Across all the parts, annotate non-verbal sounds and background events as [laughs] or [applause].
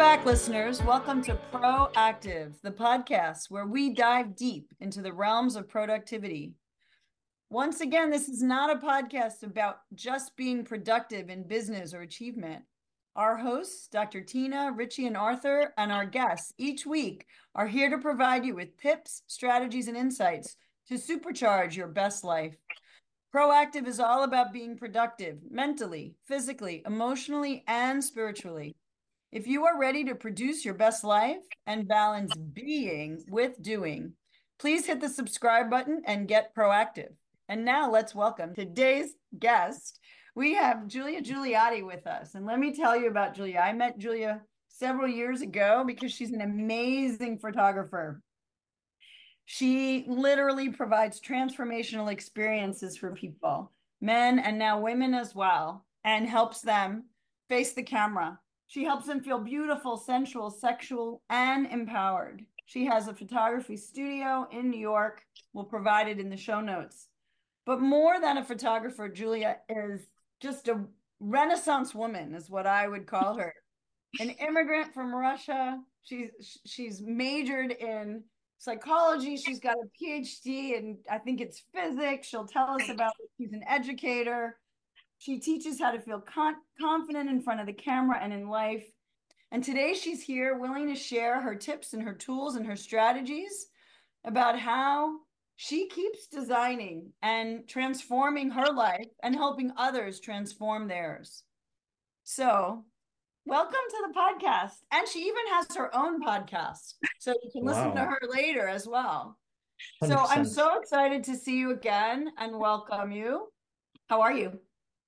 back, listeners. Welcome to Proactive, the podcast where we dive deep into the realms of productivity. Once again, this is not a podcast about just being productive in business or achievement. Our hosts, Dr. Tina, Richie, and Arthur, and our guests each week are here to provide you with tips, strategies, and insights to supercharge your best life. Proactive is all about being productive mentally, physically, emotionally, and spiritually. If you are ready to produce your best life and balance being with doing, please hit the subscribe button and get proactive. And now let's welcome today's guest. We have Julia Juliati with us. And let me tell you about Julia. I met Julia several years ago because she's an amazing photographer. She literally provides transformational experiences for people, men and now women as well, and helps them face the camera she helps them feel beautiful, sensual, sexual, and empowered. She has a photography studio in New York. We'll provide it in the show notes. But more than a photographer, Julia is just a renaissance woman, is what I would call her. An immigrant from Russia. She's she's majored in psychology. She's got a PhD and I think it's physics. She'll tell us about it. She's an educator. She teaches how to feel con- confident in front of the camera and in life. And today she's here willing to share her tips and her tools and her strategies about how she keeps designing and transforming her life and helping others transform theirs. So, welcome to the podcast. And she even has her own podcast. So you can listen wow. to her later as well. 100%. So, I'm so excited to see you again and welcome you. How are you?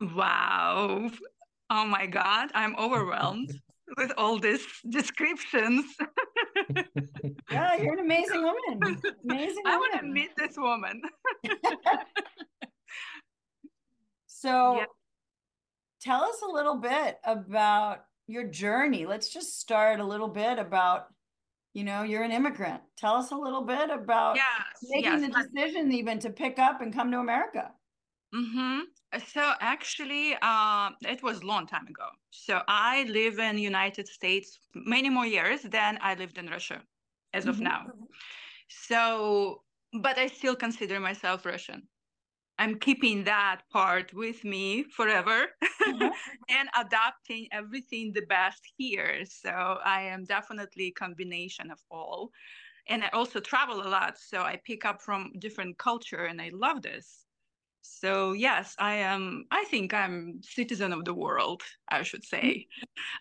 Wow. Oh my God, I'm overwhelmed [laughs] with all these descriptions. [laughs] yeah, you're an amazing woman. Amazing. I want to meet this woman. [laughs] so, yeah. tell us a little bit about your journey. Let's just start a little bit about you know you're an immigrant tell us a little bit about yes, making yes. the decision even to pick up and come to america mm-hmm. So actually, uh, it was a long time ago. So I live in United States many more years than I lived in Russia, as of mm-hmm. now. So, but I still consider myself Russian. I'm keeping that part with me forever mm-hmm. [laughs] and adapting everything the best here. So I am definitely a combination of all. And I also travel a lot, so I pick up from different culture, and I love this. So yes, I am. I think I'm citizen of the world. I should say.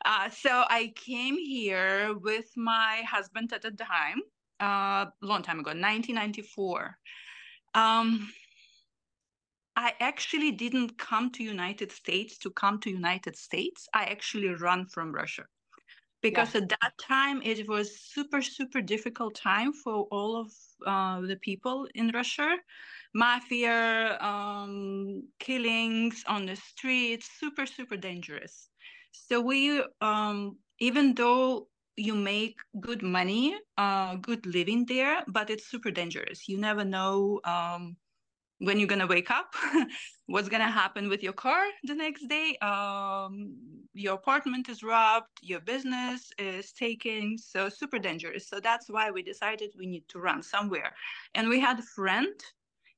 Uh, so I came here with my husband at the time, a uh, long time ago, 1994. Um, I actually didn't come to United States to come to United States. I actually run from Russia because yeah. at that time it was super super difficult time for all of uh, the people in Russia mafia um, killings on the streets, super, super dangerous. So we, um, even though you make good money, uh, good living there, but it's super dangerous. You never know um, when you're gonna wake up, [laughs] what's gonna happen with your car the next day. Um, your apartment is robbed, your business is taken, so super dangerous. So that's why we decided we need to run somewhere. And we had a friend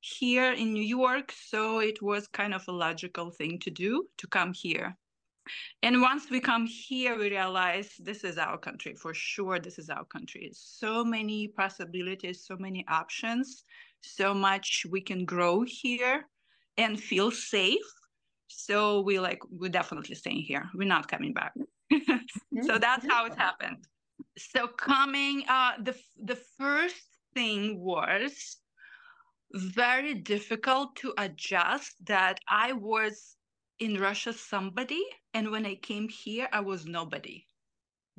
here in New York, so it was kind of a logical thing to do to come here. And once we come here, we realize this is our country for sure. This is our country. So many possibilities, so many options, so much we can grow here and feel safe. So we like we're definitely staying here. We're not coming back. [laughs] so that's how it happened. So coming, uh, the the first thing was very difficult to adjust that I was in Russia somebody, and when I came here, I was nobody.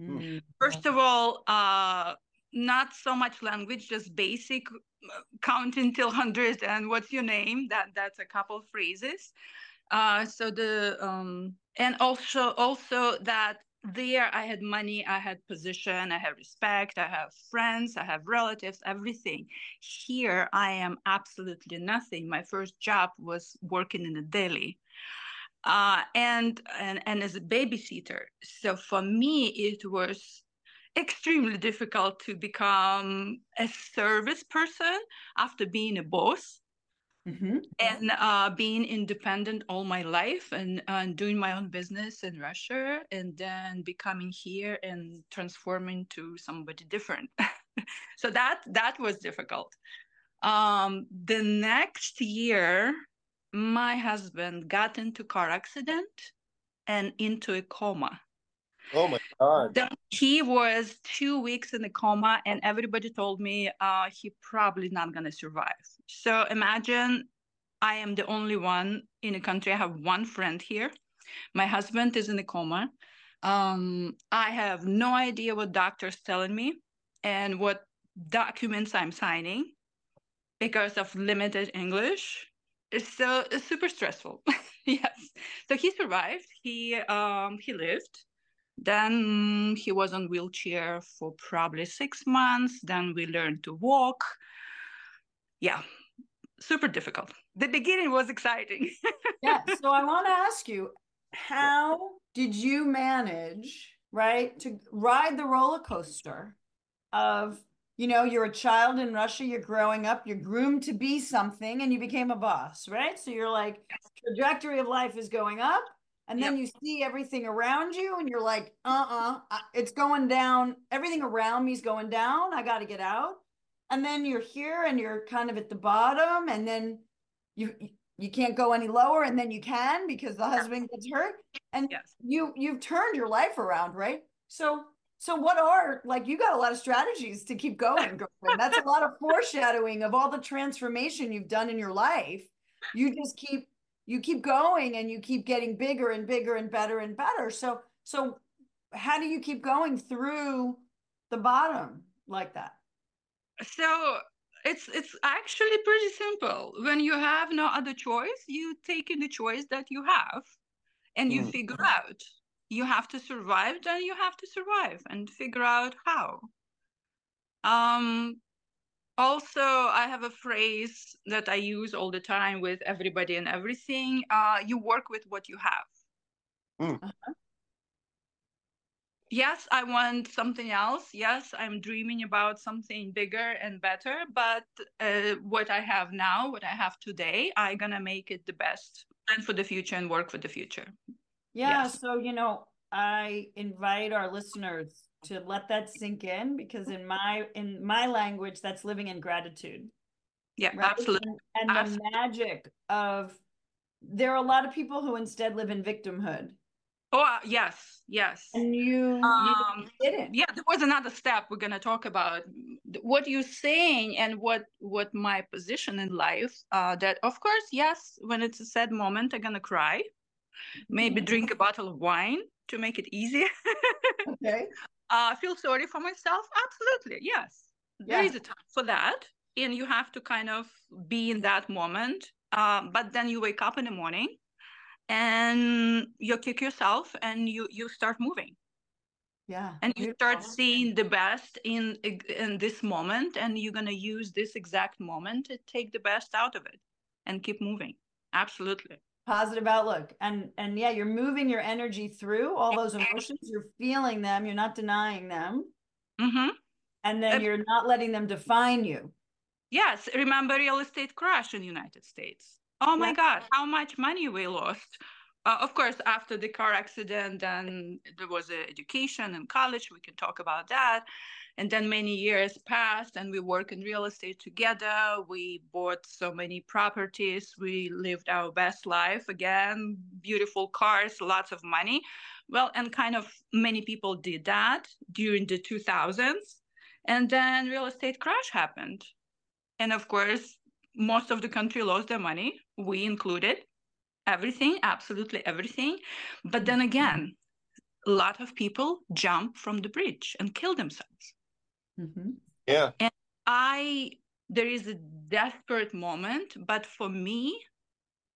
Mm-hmm. First of all, uh, not so much language, just basic uh, counting till hundred and what's your name. That that's a couple phrases. Uh, so the um, and also also that there i had money i had position i had respect i have friends i have relatives everything. Here i am absolutely nothing. My first job was working in a deli. Uh, and, and and as a babysitter. So for me it was extremely difficult to become a service person after being a boss mm-hmm. and uh, being independent all my life and, and doing my own business in Russia and then becoming here and transforming to somebody different. [laughs] so that that was difficult. Um, the next year, my husband got into car accident and into a coma. Oh my God. He was two weeks in a coma, and everybody told me uh, he probably not going to survive. So imagine I am the only one in the country. I have one friend here. My husband is in a coma. Um, I have no idea what doctor's telling me and what documents I'm signing because of limited English. It's so it's super stressful. [laughs] yes. So he survived. He um, he lived then he was on wheelchair for probably six months. Then we learned to walk. Yeah, super difficult. The beginning was exciting. [laughs] yeah. So I want to ask you, how did you manage, right, to ride the roller coaster of, you know, you're a child in Russia, you're growing up, you're groomed to be something, and you became a boss, right? So you're like, trajectory of life is going up and then yep. you see everything around you and you're like uh-uh it's going down everything around me is going down i got to get out and then you're here and you're kind of at the bottom and then you you can't go any lower and then you can because the husband gets hurt. And yes. you you've turned your life around right? So so what are like you got a lot of strategies to keep going [laughs] girlfriend. that's a lot of foreshadowing of all the transformation you've done in your life. You just keep you keep going and you keep getting bigger and bigger and better and better. So so how do you keep going through the bottom like that so it's it's actually pretty simple when you have no other choice you take in the choice that you have and you mm. figure out you have to survive then you have to survive and figure out how um also i have a phrase that i use all the time with everybody and everything uh, you work with what you have mm. uh-huh. Yes i want something else yes i'm dreaming about something bigger and better but uh, what i have now what i have today i'm gonna make it the best and for the future and work for the future yeah yes. so you know i invite our listeners to let that sink in because in my in my language that's living in gratitude yeah right? absolutely and, and absolutely. the magic of there are a lot of people who instead live in victimhood oh yes yes and you, um, you didn't yeah there was another step we're going to talk about what you're saying and what what my position in life uh that of course yes when it's a sad moment i'm going to cry maybe mm-hmm. drink a bottle of wine to make it easy [laughs] okay uh, feel sorry for myself? Absolutely, yes. Yeah. There is a time for that, and you have to kind of be in that moment. Uh, but then you wake up in the morning, and you kick yourself, and you you start moving. Yeah, and you start seeing the best in in this moment, and you're gonna use this exact moment to take the best out of it, and keep moving. Absolutely. Positive outlook. And and yeah you're moving your energy through all those emotions. You're feeling them. You're not denying them. Mm-hmm. and then you're not letting them define you. Yes. Remember real estate crash in the united states oh my yeah. god how much money we lost. Uh, of course after the car accident then there was education and college we can talk about that. And then many years passed and we work in real estate together. We bought so many properties. We lived our best life. Again beautiful cars lots of money. Well and kind of many people did that during the 2000s and then real estate crash happened. And of course most of the country lost their money we included everything absolutely everything but then again a lot of people jump from the bridge and kill themselves Mm-hmm. Yeah. And I, there is a desperate moment, but for me,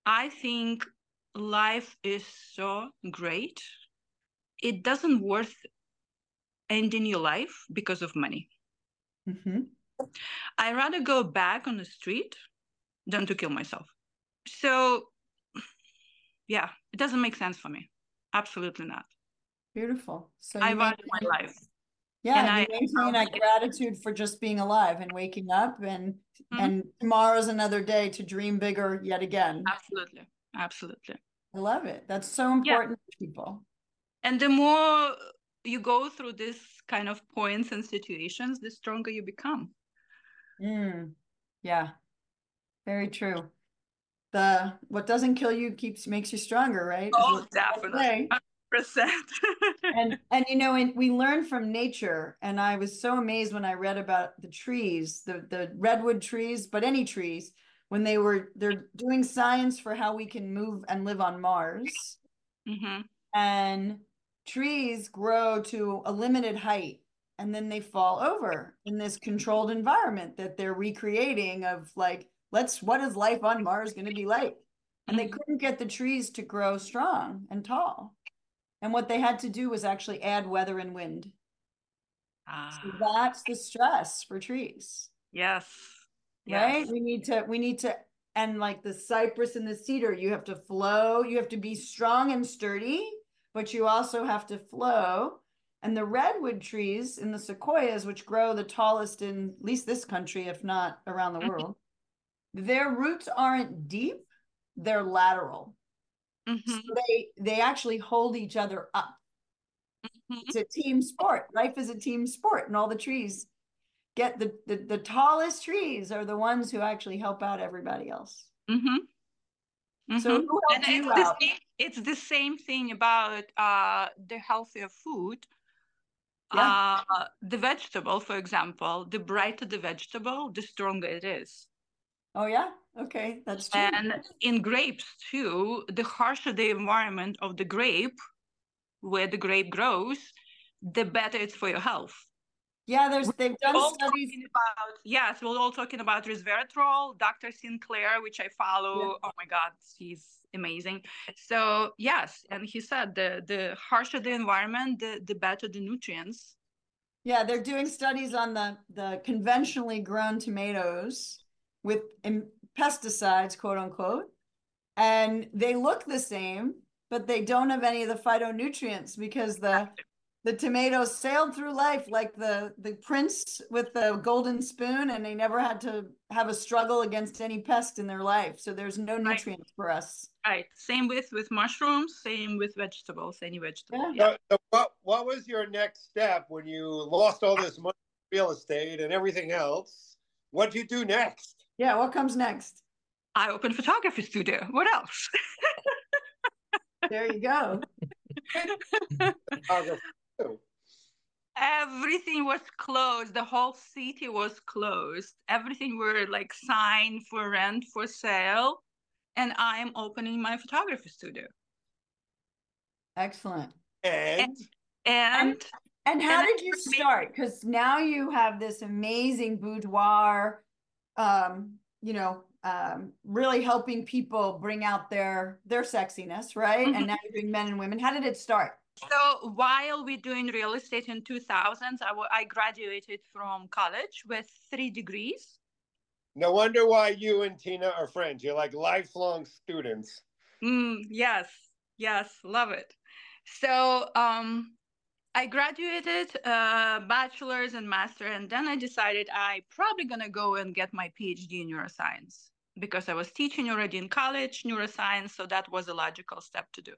I think life is so great. It doesn't worth ending your life because of money. Mm-hmm. I rather go back on the street than to kill myself. So, yeah, it doesn't make sense for me. Absolutely not. Beautiful. So I value my life Yeah, and, I, maintain that gratitude for just being alive and waking up and mm-hmm. and tomorrow's another day to dream bigger yet again. Absolutely. Absolutely. I love it. That's so important yeah. to people. And the more you go through this kind of points and situations, the stronger you become. Mm. Yeah. Very true. The what doesn't kill you keeps makes you stronger, right? Oh, definitely. Percent. [laughs] and and you know, and we learn from nature. And I was so amazed when I read about the trees, the the redwood trees, but any trees, when they were they're doing science for how we can move and live on Mars. Mm-hmm. And trees grow to a limited height and then they fall over in this controlled environment that they're recreating of like let's what is life on mars going to be like and they mm-hmm. couldn't get the trees to grow strong and tall and what they had to do was actually add weather and wind ah. so that's the stress for trees yes right yes. we need to we need to and like the cypress and the cedar you have to flow you have to be strong and sturdy but you also have to flow and the redwood trees and the sequoias which grow the tallest in at least this country if not around the mm-hmm. world their roots aren't deep they're lateral mm-hmm. so they they actually hold each other up mm-hmm. it's a team sport life is a team sport and all the trees get the, the the tallest trees are the ones who actually help out everybody else mm-hmm. Mm-hmm. So who helped you it's, out? The same, it's the same thing about uh, the healthier food. Yeah. Uh, the vegetable, for example, the brighter the vegetable, the stronger it is. Oh yeah, okay, that's true. And in grapes too, the harsher the environment of the grape, where the grape grows, the better it's for your health. Yeah, there's they've done studies about yes, we're all talking about resveratrol, Dr. Sinclair, which I follow. Yeah. Oh my God, he's amazing. So yes, and he said the the harsher the environment, the the better the nutrients. Yeah, they're doing studies on the the conventionally grown tomatoes with pesticides, quote unquote, and they look the same, but they don't have any of the phytonutrients because the the tomatoes sailed through life like the the prince with the golden spoon and they never had to have a struggle against any pest in their life. So there's no nutrients right. for us. Right. Same with with mushrooms same with vegetables any vegetable yeah. So, so what, what was your next step when you lost all this money real estate and everything else? What do you do next yeah what comes next i open a photography studio what else [laughs] there you go [laughs] Everything was closed. The whole city was closed. Everything were like signed for rent for sale. And I am opening my photography studio. Excellent. And and and, and how and did you start? Because now you have this amazing boudoir, um, you know, um, really helping people bring out their their sexiness, right? Mm-hmm. And now you're doing men and women. How did it start? So while we're doing real estate in 2000s, I, w- I graduated from college with three degrees. No wonder why you and Tina are friends. You're like lifelong students. Mm, yes, yes, love it. So um, I graduated uh, bachelor's and master, and then I decided I probably gonna go and get my PhD in neuroscience because I was teaching already in college neuroscience, so that was a logical step to do.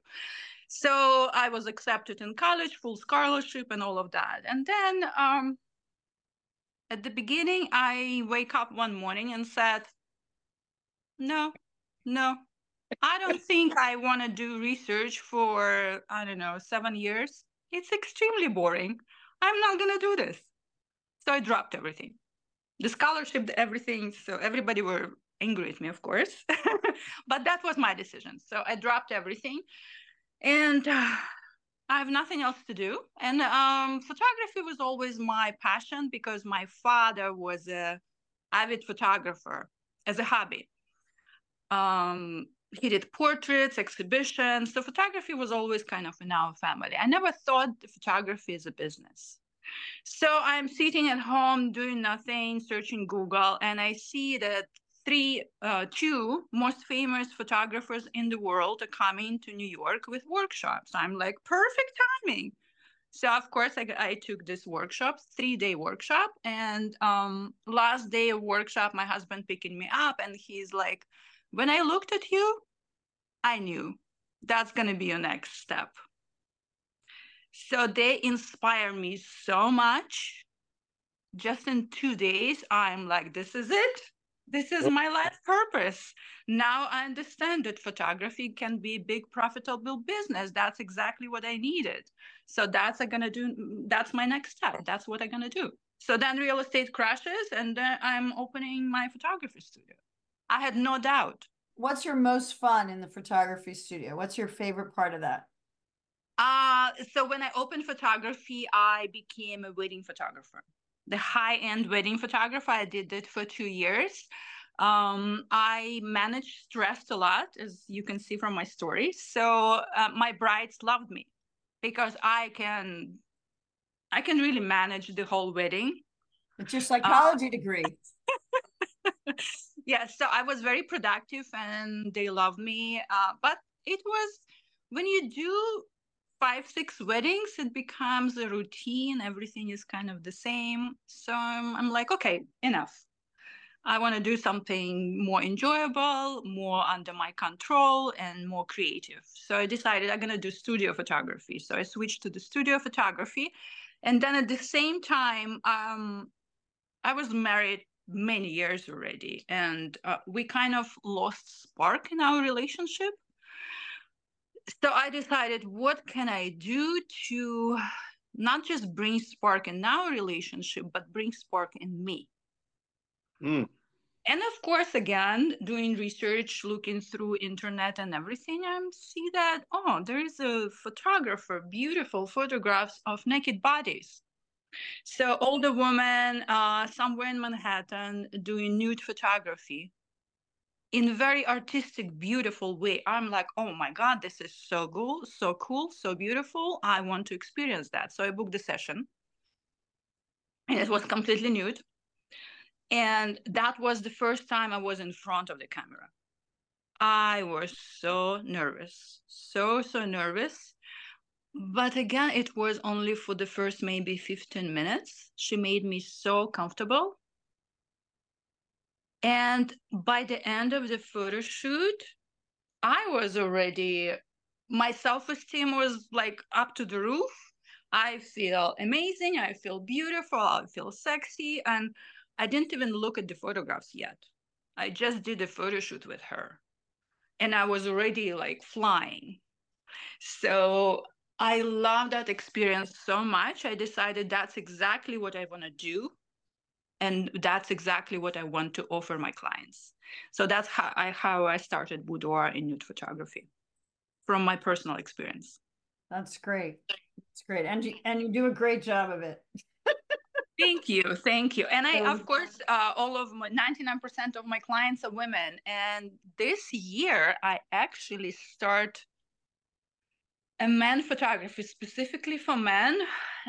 So I was accepted in college, full scholarship, and all of that. And then um, at the beginning, I wake up one morning and said, "No, no, I don't think I want to do research for I don't know seven years. It's extremely boring. I'm not gonna do this." So I dropped everything, the scholarship, everything. So everybody were angry with me, of course, [laughs] but that was my decision. So I dropped everything and uh, I have nothing else to do. And um, photography was always my passion because my father was a avid photographer as a hobby. Um, he did portraits, exhibitions. So photography was always kind of in our family. I never thought photography is a business. So I'm sitting at home doing nothing, searching Google, and I see that three, uh, two most famous photographers in the world are coming to New York with workshops. I'm like, perfect timing. So of course I, I took this workshop, three day workshop, and um, last day of workshop, my husband picking me up, and he's like, "When I looked at you, I knew that's gonna be your next step." So they inspire me so much. Just in two days, I'm like, "This is it. This is my life purpose." Now I understand that photography can be a big profitable business. That's exactly what I needed. So that's I'm gonna do. That's my next step. That's what I'm gonna do. So then real estate crashes, and then I'm opening my photography studio. I had no doubt. What's your most fun in the photography studio? What's your favorite part of that? Uh, so when I opened photography, I became a wedding photographer. The high-end wedding photographer. I did it for two years. Um, I managed stress a lot, as you can see from my stories. So uh, my brides loved me because I can, I can really manage the whole wedding. It's your psychology uh, degree. [laughs] yeah, so I was very productive, and they loved me. Uh, but it was when you do five, six weddings, it becomes a routine. Everything is kind of the same. So I'm, I'm like, okay, enough I want to do something more enjoyable, more under my control, and more creative. So I decided I'm going to do studio photography. So I switched to the studio photography. And then at the same time, um, I was married many years already, and uh, we kind of lost spark in our relationship. So I decided, what can I do to not just bring spark in our relationship, but bring spark in me? Mm. And of course, again, doing research, looking through internet and everything, I see that oh, there is a photographer, beautiful photographs of naked bodies. So older woman, uh, somewhere in Manhattan, doing nude photography in very artistic, beautiful way. I'm like, oh my God, this is so cool, so cool, so beautiful. I want to experience that. So I booked the session. And it was completely nude. And that was the first time I was in front of the camera. I was so nervous, so, so nervous. But again, it was only for the first maybe 15 minutes. She made me so comfortable. And by the end of the photo shoot, I was already, my self esteem was like up to the roof. I feel amazing. I feel beautiful. I feel sexy. And I didn't even look at the photographs yet. I just did a photo shoot with her and I was already like flying. So I love that experience so much. I decided that's exactly what I want to do. And that's exactly what I want to offer my clients. So that's how I, how I started boudoir in nude photography from my personal experience. That's great. That's great. And you, and you do a great job of it. Thank you, thank you. And I, of course, uh, all of my 99% of my clients are women. And this year, I actually start a man photography specifically for men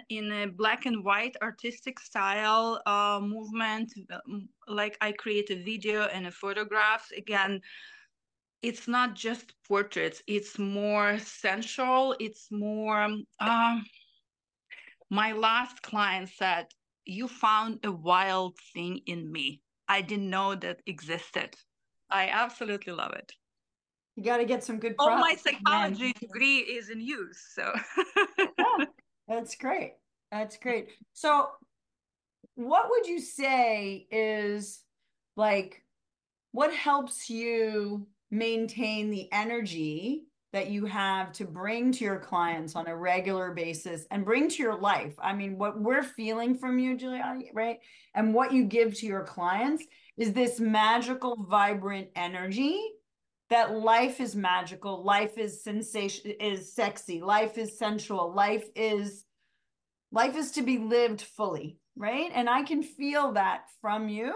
in a black and white artistic style uh, movement. Um, like I create a video and a photographs. Again, it's not just portraits. It's more sensual. It's more. Um, my last client said you found a wild thing in me. I didn't know that existed. I absolutely love it. You got to get some good. All my psychology degree is in use, so yeah, [laughs] that's great. That's great. So, what would you say is like what helps you maintain the energy that you have to bring to your clients on a regular basis and bring to your life. I mean, what we're feeling from you, Juliati, right? And what you give to your clients is this magical, vibrant energy that life is magical, life is sensation, is sexy, life is sensual, life is life is to be lived fully, right? And I can feel that from you.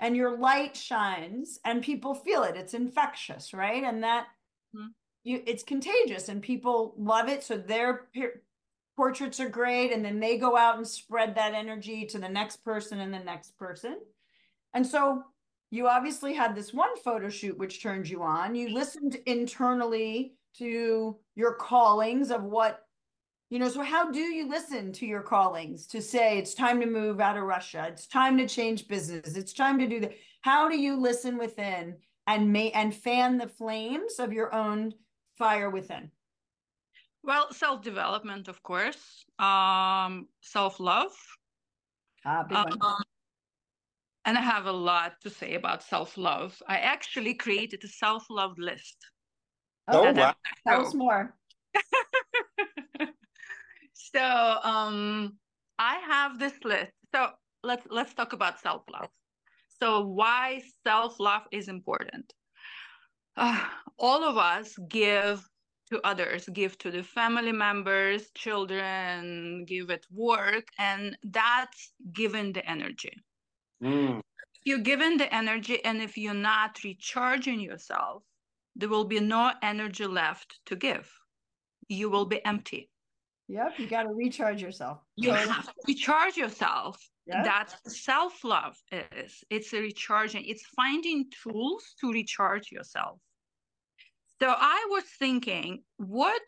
And your light shines and people feel it. It's infectious, right? And that mm-hmm you it's contagious and people love it so their portraits are great and then they go out and spread that energy to the next person and the next person and so you obviously had this one photo shoot which turned you on you listened internally to your callings of what You know, so how do you listen to your callings to say it's time to move out of Russia, it's time to change business, it's time to do that? How do you listen within and may and fan the flames of your own fire within? Well, self development, of course, um, self love. Ah. Um, and I have a lot to say about self love. I actually created a self love list. Oh, Okay. wow. Tell us more. [laughs] so um i have this list so let's let's talk about self-love so why self-love is important uh, [sighs] all of us give to others give to the family members children give at work and that's given the energy Mm. if you're given the energy and if you're not recharging yourself there will be no energy left to give you will be empty Yep, you got to recharge yourself. you Totally. have to recharge yourself Yeah. that's self-love is it's a recharging it's finding tools to recharge yourself so i was thinking what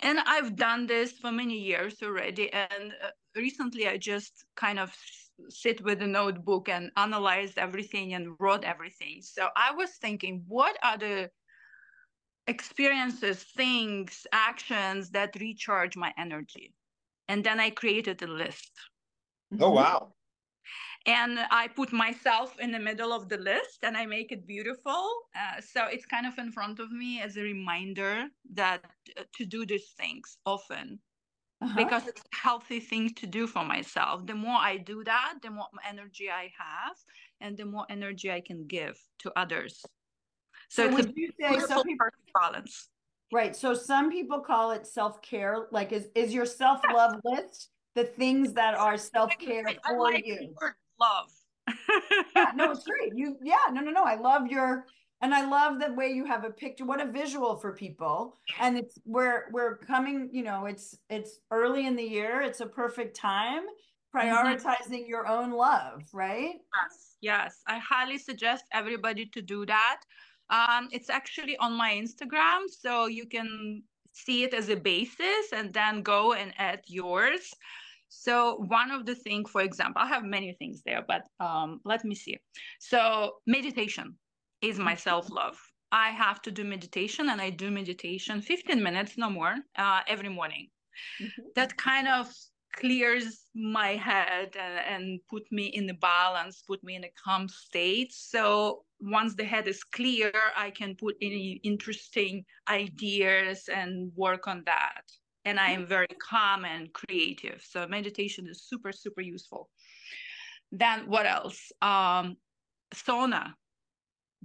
and i've done this for many years already and uh, recently i just kind of s- sit with a notebook and analyzed everything and wrote everything so i was thinking what are the experiences things actions that recharge my energy and then i created a list Oh, Mhm. wow. and I put myself in the middle of the list and I make it beautiful. Uh, so it's kind of in front of me as a reminder that uh, to do these things often Uh-huh. because it's a healthy thing to do for myself. The more I do that, the more energy I have and the more energy I can give to others. So, So would you say some people balance. right? So some people call it self care. Like, is is your self love list the things that are self care I for like you? love. Yeah, no, it's great. You, yeah, no, no, no. I love your, and I love the way you have a picture. What a visual for people. And it's we're we're coming. You know, it's it's early in the year. It's a perfect time prioritizing your own love, right? Yes, yes. I highly suggest everybody to do that. Um, it's actually on my Instagram, so you can see it as a basis and then go and add yours. So one of the things, for example, I have many things there, but um, let me see. So meditation is my self-love. I have to do meditation, and I do meditation 15 minutes, no more, uh, every morning. That kind of clears my head and, and put me in the balance put me in a calm state. So once the head is clear i can put any interesting ideas and work on that. And i am very calm and creative. So meditation is super super useful. Then what else? Um sauna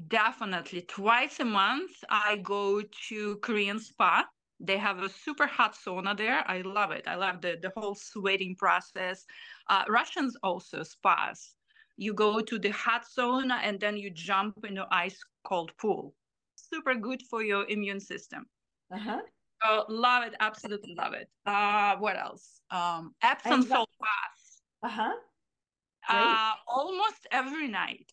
definitely twice a month i go to korean spa they have a super hot sauna there. I love it. I love the, the whole sweating process. Uh, Russians also spas. You go to the hot sauna and then you jump in the ice cold pool. Super good for your immune system. Uh-huh. So love it. Absolutely love it. Uh, what else? Um, Epsom salt bath. Uh-huh. Great. Uh, almost every night.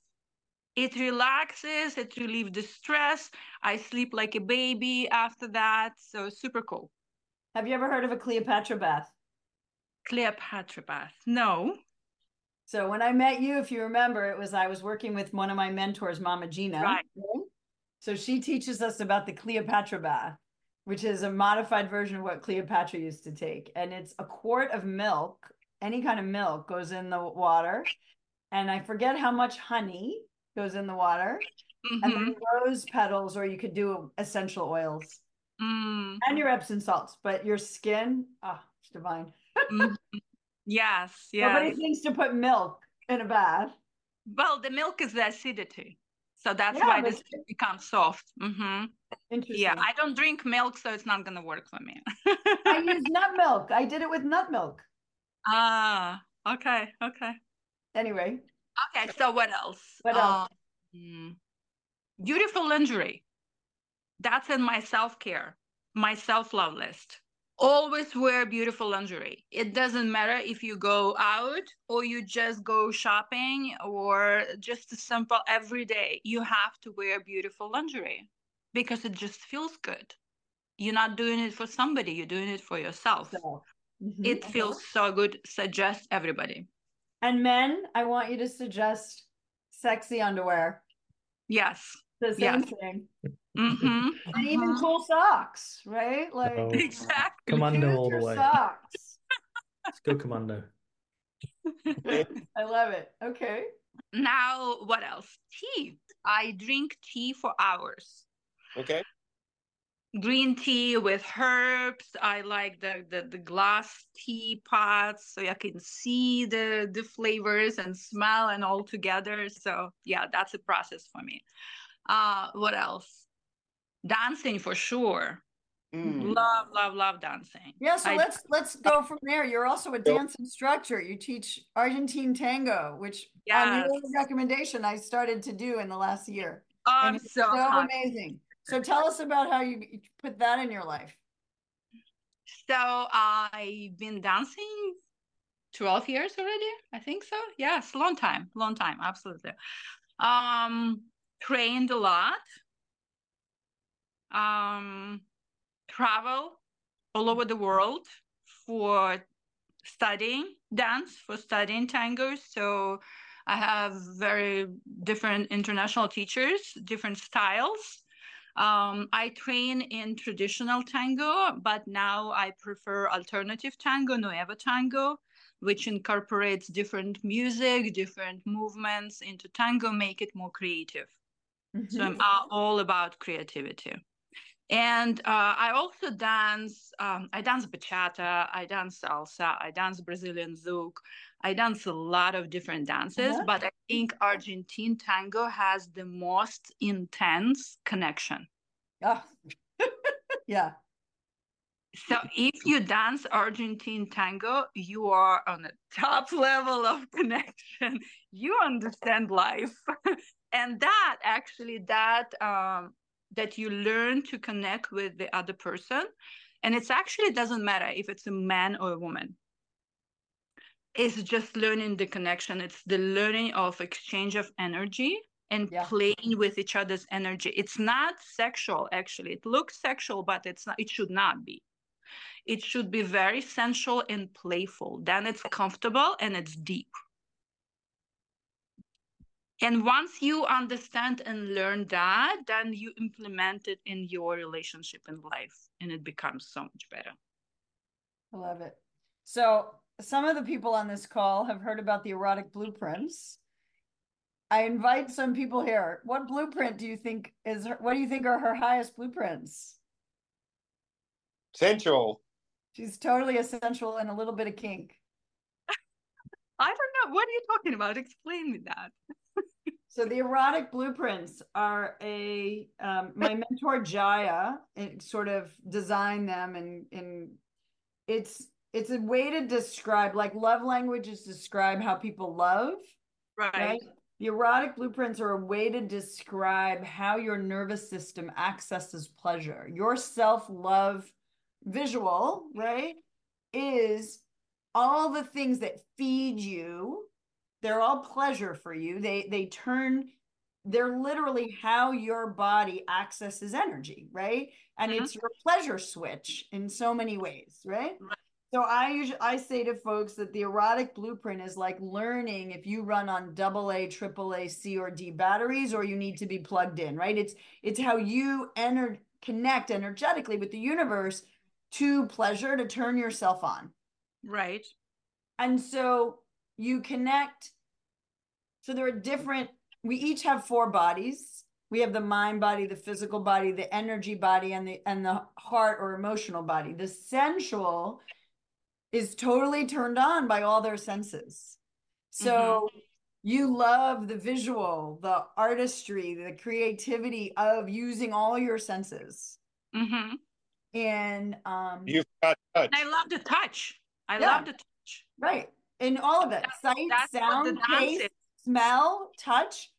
It relaxes, it relieves the stress. I sleep like a baby after that. So super cool. Have you ever heard of a Cleopatra bath? Cleopatra bath. No. So when I met you, if you remember, it was I was working with one of my mentors, Mama Gena. Right. So she teaches us about the Cleopatra bath, which is a modified version of what Cleopatra used to take. And it's a quart of milk, any kind of milk goes in the water. And I forget how much honey goes in the water. And Mhm. then rose petals, or you could do essential oils Mm, and your Epsom salts, but your skin, ah, it's divine. mhm. Yes, [laughs] Nobody yes. thinks to put milk in a bath. Well, the milk is the acidity. So that's Yeah, why this becomes soft. hmm Interesting. Yeah, I don't drink milk, so it's not going to work for me. I [laughs] use nut milk. I did it with nut milk. ah, okay, okay. Anyway, Okay, so what else? What else? Um, beautiful lingerie. That's in my self care, my self love list. Always wear beautiful lingerie. It doesn't matter if you go out or you just go shopping or just a simple every day. You have to wear beautiful lingerie because it just feels good. you're not doing it for somebody, you're doing it for yourself. So, mhm. It feels so good. Suggest everybody. And men, I want you to suggest sexy underwear. Yes. The same Yes. thing. hmm And even cool socks, right? Like Oh. [laughs] Exactly. Commando all the way. socks. Let's go commando. [laughs] I love it. Okay. now, what else? Tea. I drink tea for hours. Okay. Green tea with herbs. I like the, the, the glass tea pots so I can see the, the flavors and smell and all together. So, yeah, that's a process for me. Uh, what else? Dancing for sure. Mm. Love, love, love dancing. Yeah, so I- let's let's go from there. You're also a dance instructor. You teach Argentine tango, which on your Yes. recommendation I started to do in the last year. Oh, And I'm it's so so amazing. So tell us about how you put that in your life. So I've been dancing 12 years already. I think so. Yes, long time, long time, absolutely. Um, trained a lot. Um, travel all over the world for studying dance, for studying tango. So I have very different international teachers, different styles. Um, I train in traditional tango, but now I prefer alternative tango, nuevo tango, which incorporates different music, different movements into tango, make it more creative. So I'm all- all about creativity. And uh, I also dance, um, I dance bachata, I dance salsa, I dance Brazilian zouk, I dance a lot of different dances, Uh-huh. but I think Argentine tango has the most intense connection. Yeah. [laughs] yeah. So if you dance Argentine tango, you are on the top [laughs] level of connection. You understand life. [laughs] and that actually that um that you learn to connect with the other person. And it's actually doesn't matter if it's a man or a woman. It's just learning the connection. It's the learning of exchange of energy and Yeah. playing with each other's energy. It's not sexual actually. It looks sexual, but it's not it should not be it should be very sensual and playful. Then it's comfortable and it's deep. And once you understand and learn that, then you implement it in your relationship in life and it becomes so much better. I love it. So some of the people on this call have heard about the erotic blueprints. I invite some people here. What blueprint do you think is her, what do you think are her highest blueprints? Sensual. She's totally essential and a little bit of kink. I don't know. What are you talking about? Explain me that. So the erotic blueprints are a um, my mentor Jaiya it sort of designed them and and it's it's a way to describe like love languages describe how people love Right. right? The erotic blueprints are a way to describe how your nervous system accesses pleasure. Your self love visual, right, is all the things that feed you. They're all pleasure for you. They they turn. They're literally how your body accesses energy, right? And Mhm. it's your pleasure switch in so many ways, right? So I usually I say to folks that the erotic blueprint is like learning if you run on double A, triple A, C or D batteries, or you need to be plugged in, right? It's it's how you enter connect energetically with the universe to pleasure to turn yourself on. Right. And so you connect. So there are different, we each have four bodies. We have the mind body, the physical body, the energy body, and the and the heart or emotional body. The sensual is totally turned on by all their senses. So you love the visual, the artistry, the creativity of using all your senses. hmm And um You've got touch. I love the touch. I Yeah. love the touch. right. In all of it. That's- Sight, That's sound, taste, is. smell, touch,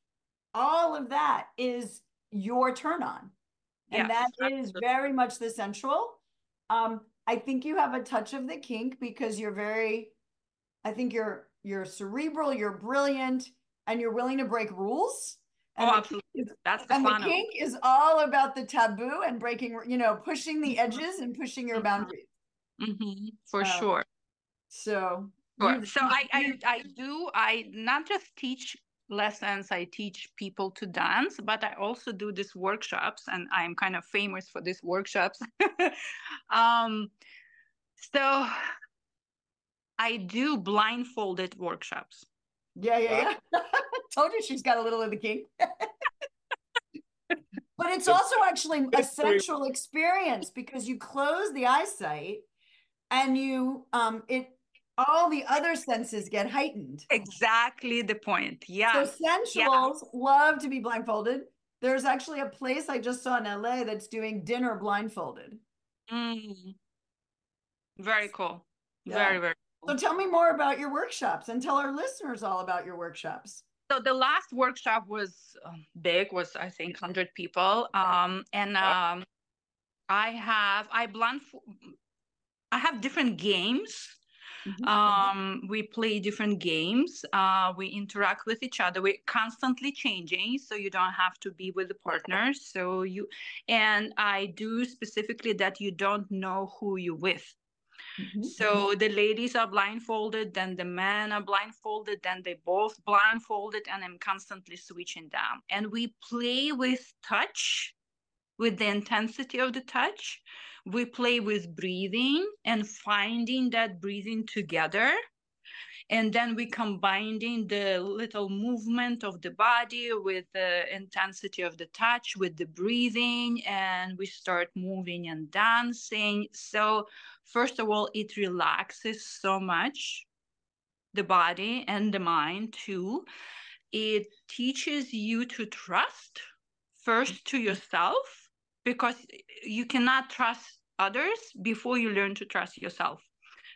all of that is your turn on. And Yes, that is absolutely. very much the sensual. Um, I think you have a touch of the kink because you're very, I think you're you're cerebral, you're brilliant, and you're willing to break rules. And Oh, absolutely. That's the and fun. the kink is all about the taboo and breaking, you know, pushing the Mm-hmm. edges and pushing your Mhm. boundaries. hmm for Uh, sure. So, Sure. So I, I I do I not just teach lessons, I teach people to dance, but I also do these workshops and I'm kind of famous for these workshops. [laughs] um so I do blindfolded workshops. yeah, yeah, yeah. [laughs] Told you she's got a little of the kink. [laughs] but it's also actually a sensual experience because you close the eyesight and you um it all the other senses get heightened. Exactly the point. Yeah. So sensuals love to be blindfolded. There's actually a place I just saw in LA that's doing dinner blindfolded. Mm. Very cool. Yeah. Very, very So tell me more about your workshops and tell our listeners all about your workshops. so the last workshop was um, big was i think 100 people um and um i have i blend i have different games Mhm. um we play different games uh we interact with each other we're constantly changing so you don't have to be with the partner so you and i do specifically that you don't know who you're with Mhm. so the ladies are blindfolded, then the men are blindfolded, then they both blindfolded, and I'm constantly switching them. And we play with touch, with the intensity of the touch. We play with breathing and finding that breathing together. And then we combining the little movement of the body with the intensity of the touch, with the breathing, and we start moving and dancing. So first of all, it relaxes so much the body and the mind too. It teaches you to trust first to yourself because you cannot trust others before you learn to trust yourself.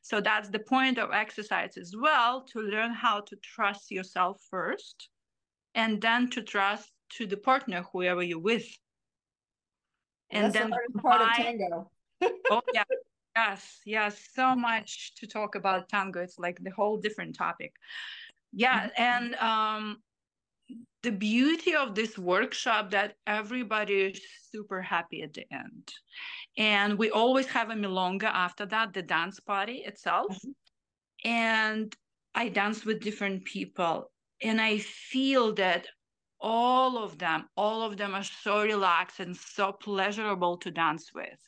So that's the point of exercise as well to learn how to trust yourself first and then to trust to the partner, whoever you're with. And That's then part of tango. [laughs] oh yeah [laughs] yes yes so much to talk about tango it's like the whole different topic yeah and um the beauty of this workshop that everybody is super happy at the end and we always have a milonga after that the dance party itself mm-hmm. and i dance with different people and i feel that all of them all of them are so relaxed and so pleasurable to dance with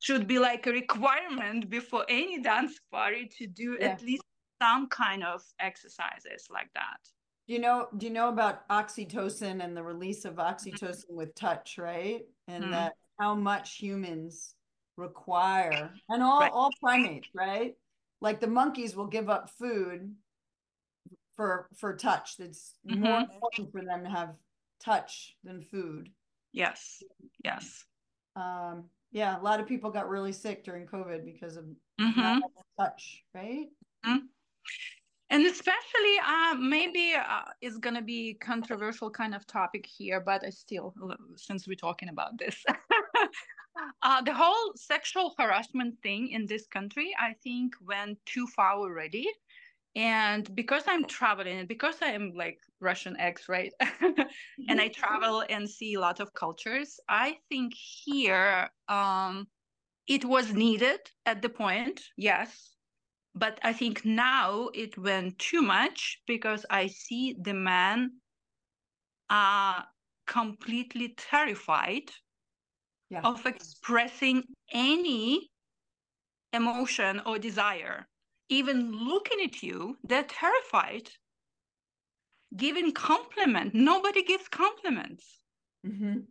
should be like a requirement before any dance party to do Yeah. at least some kind of exercises like that. Do you know do you know about oxytocin and the release of oxytocin with touch, right? And Mhm. that how much humans require and all Right. all primates, right? Like the monkeys will give up food for for touch. That's more Mhm. important for them to have touch than food. Yes, yes. Um yeah, a lot of people got really sick during COVID because of Mhm. having touch, right? And especially, uh, maybe uh, it's gonna be controversial kind of topic here, but I still, since we're talking about this, [laughs] uh, the whole sexual harassment thing in this country, I think, went too far already. And because I'm traveling, and because I am like Russian ex, right? [laughs] and I travel and see a lot of cultures, I think here um, it was needed at the point, yes but I think now it went too much because I see the men are completely terrified Yeah. of expressing any emotion or desire. Even looking at you, they're terrified. Giving compliment, nobody gives compliments. Mhm.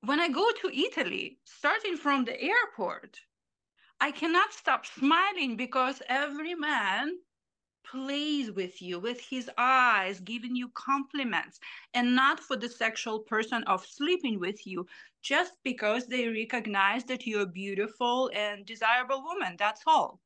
When I go to Italy, starting from the airport, I cannot stop smiling because every man plays with you with his eyes, giving you compliments, and not for the sexual person of sleeping with you, just because they recognize that you're a beautiful and desirable woman. That's all.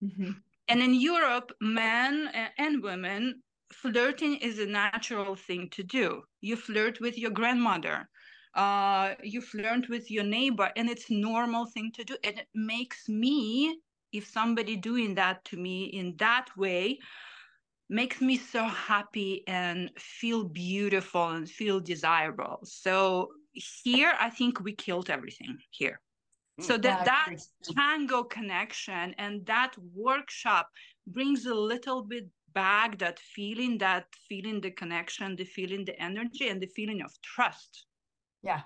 Mhm. And in Europe, men and women, flirting is a natural thing to do. You flirt with your grandmother, uh, you flirt with your neighbor, and it's normal thing to do. And it makes me, if somebody doing that to me in that way, makes me so happy and feel beautiful and feel desirable. So here, I think we killed everything here. Hmm. So that that tango connection and that workshop brings a little bit back that feeling, that feeling the connection, the feeling the energy, and the feeling of trust. Yeah.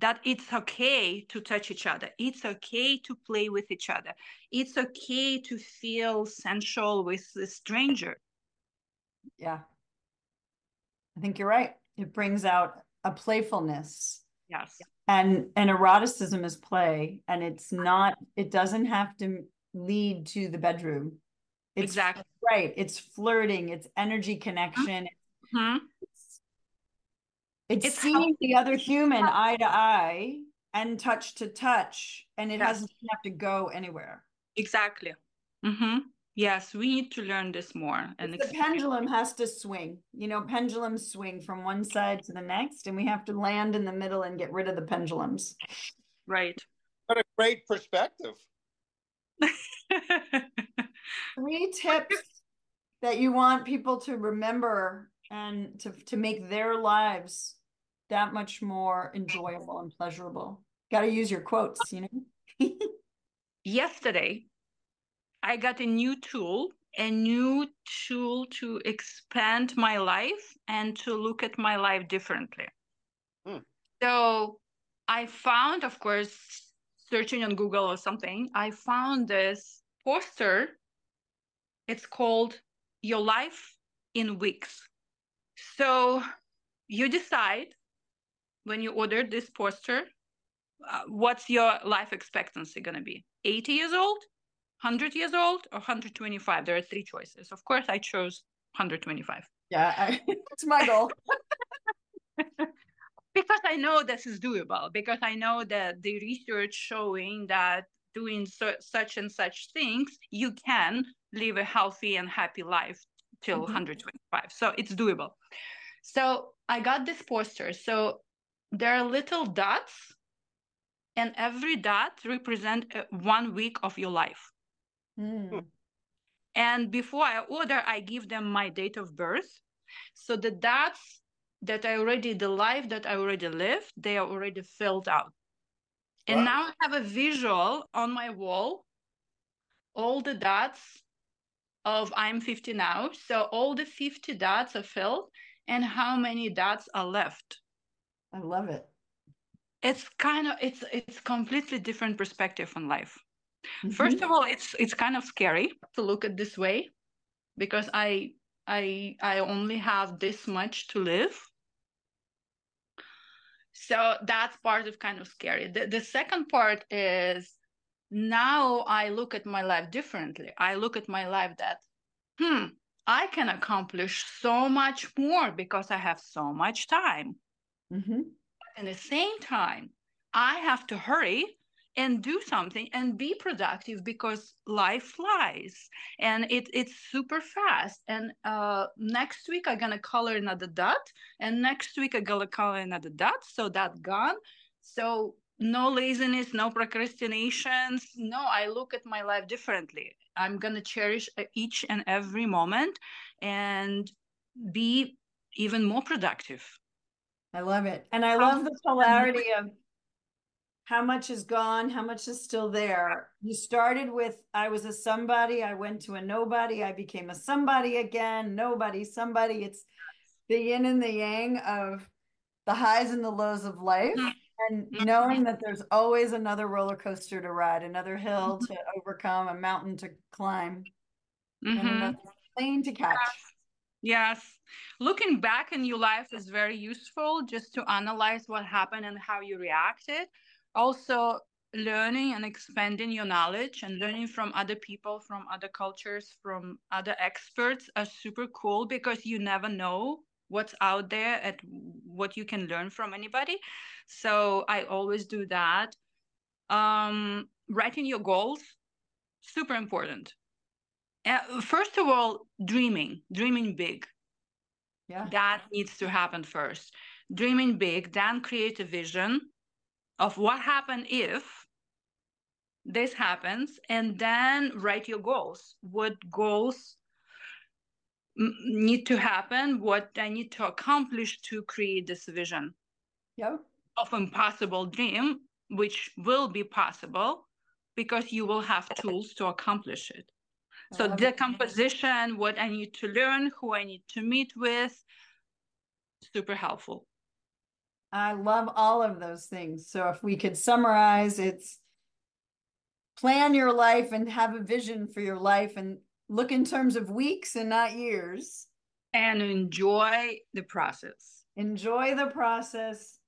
That it's okay to touch each other. It's okay to play with each other. It's okay to feel sensual with a stranger. Yeah. I think you're right. It brings out a playfulness. Yes. And and eroticism is play. And it's not, it doesn't have to lead to the bedroom. It's, exactly. Right. It's flirting, it's energy connection. Mm-hmm. It's, it's, it's, seeing the other human eye to eye and touch to touch. And it yes. doesn't have to go anywhere. Exactly. Mm-hmm. Yes, we need to learn this more. And the pendulum has to swing. You know, pendulums swing from one side to the next, and we have to land in the middle and get rid of the pendulums. Right. What a great perspective. [laughs] Three tips that you want people to remember and to, to make their lives that much more enjoyable and pleasurable. Got to use your quotes, you know? [laughs] Yesterday, I got a new tool, a new tool to expand my life and to look at my life differently. Hmm. So I found, of course, searching on Google or something, I found this poster. It's called Your Life in Weeks. So you decide when you order this poster, uh, what's your life expectancy going to be? 80 years old, 100 years old? Or 125 there are three choices. Of course i chose 125 yeah I, [laughs] it's my goal. [laughs] Because i know this is doable because i know that the research showing that doing so, such and such things you can live a healthy and happy life till mm-hmm. 125 so it's doable. So i got this poster. So there are little dots and every dot represent uh, one week of your life Mm. And before I order, I give them my date of birth. So the dots that I already, the life that I already lived, they are already filled out. And now I have a visual on my wall, all the dots of I'm 50 now. So all the 50 dots are filled and how many dots are left. I love it. It's kind of it's it's completely different perspective on life. Mm-hmm. First of all, it's it's kind of scary to look at this way because I I I only have this much to live. So that's part of kind of scary. The, the second part is now I look at my life differently. I look at my life that, hmm, I can accomplish so much more because I have so much time. Mm-hmm. At the same time, I have to hurry and do something and be productive because life flies and it, it's super fast. And uh, next week i'm gonna color another dot and next week i'm gonna color another dot. So that gone. So no laziness no procrastinations. No i look at my life differently. I'm gonna cherish uh, each and every moment and be even more productive i love it. And i love the polarity of how much is gone how much is still there. You started with i was a somebody i went to a nobody i became a somebody again nobody somebody. It's the yin and the yang of the highs and the lows of life mm-hmm. and knowing that there's always another roller coaster to ride another hill mm-hmm. to overcome a mountain to climb. Mm-hmm. and another plane to catch Yes. Looking back in your life is very useful just to analyze what happened and how you reacted. Also learning and expanding your knowledge and learning from other people from other cultures from other experts are super cool because you never know what's out there and what you can learn from anybody. So i always do that. Um, writing your goals super important uh, first of all dreaming dreaming big yeah that needs to happen first dreaming big then create a vision of what happened if this happens and then write your goals what goals need to happen, what I need to accomplish to create this vision yep. of impossible dream, which will be possible because you will have tools to accomplish it. So oh, the composition, what I need to learn, who I need to meet with, super helpful. I love all of those things. So if we could summarize, it's plan your life and have a vision for your life and look in terms of weeks and not years. And enjoy the process. Enjoy the process.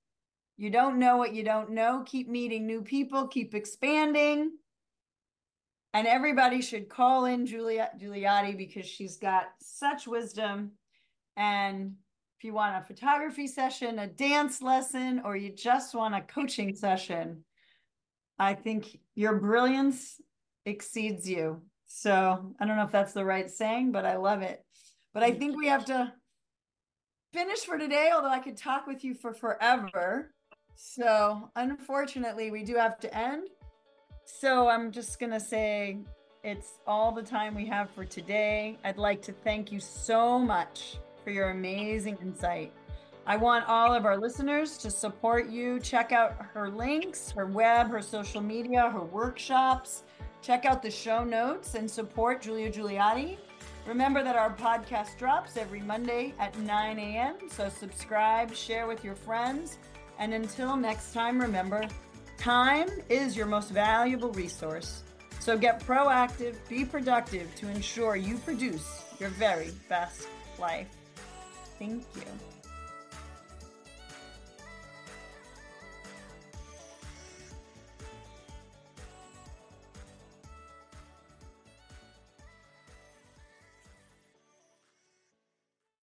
You don't know what you don't know. Keep meeting new people, keep expanding. And everybody should call in Julia Juliati because she's got such wisdom. And if you want a photography session, a dance lesson, or you just want a coaching session, I think your brilliance exceeds you. So I don't know if that's the right saying, but I love it. But I think we have to finish for today, although I could talk with you for forever. So unfortunately, we do have to end. So I'm just going to say it's all the time we have for today. I'd like to thank you so much for your amazing insight. I want all of our listeners to support you. Check out her links, her web, her social media, her workshops. Check out the show notes and support Julia Juliati. Remember that our podcast drops every Monday at 9 a.m. So subscribe, share with your friends. And until next time, remember Time is your most valuable resource. So get proactive, be productive to ensure you produce your very best life. Thank you.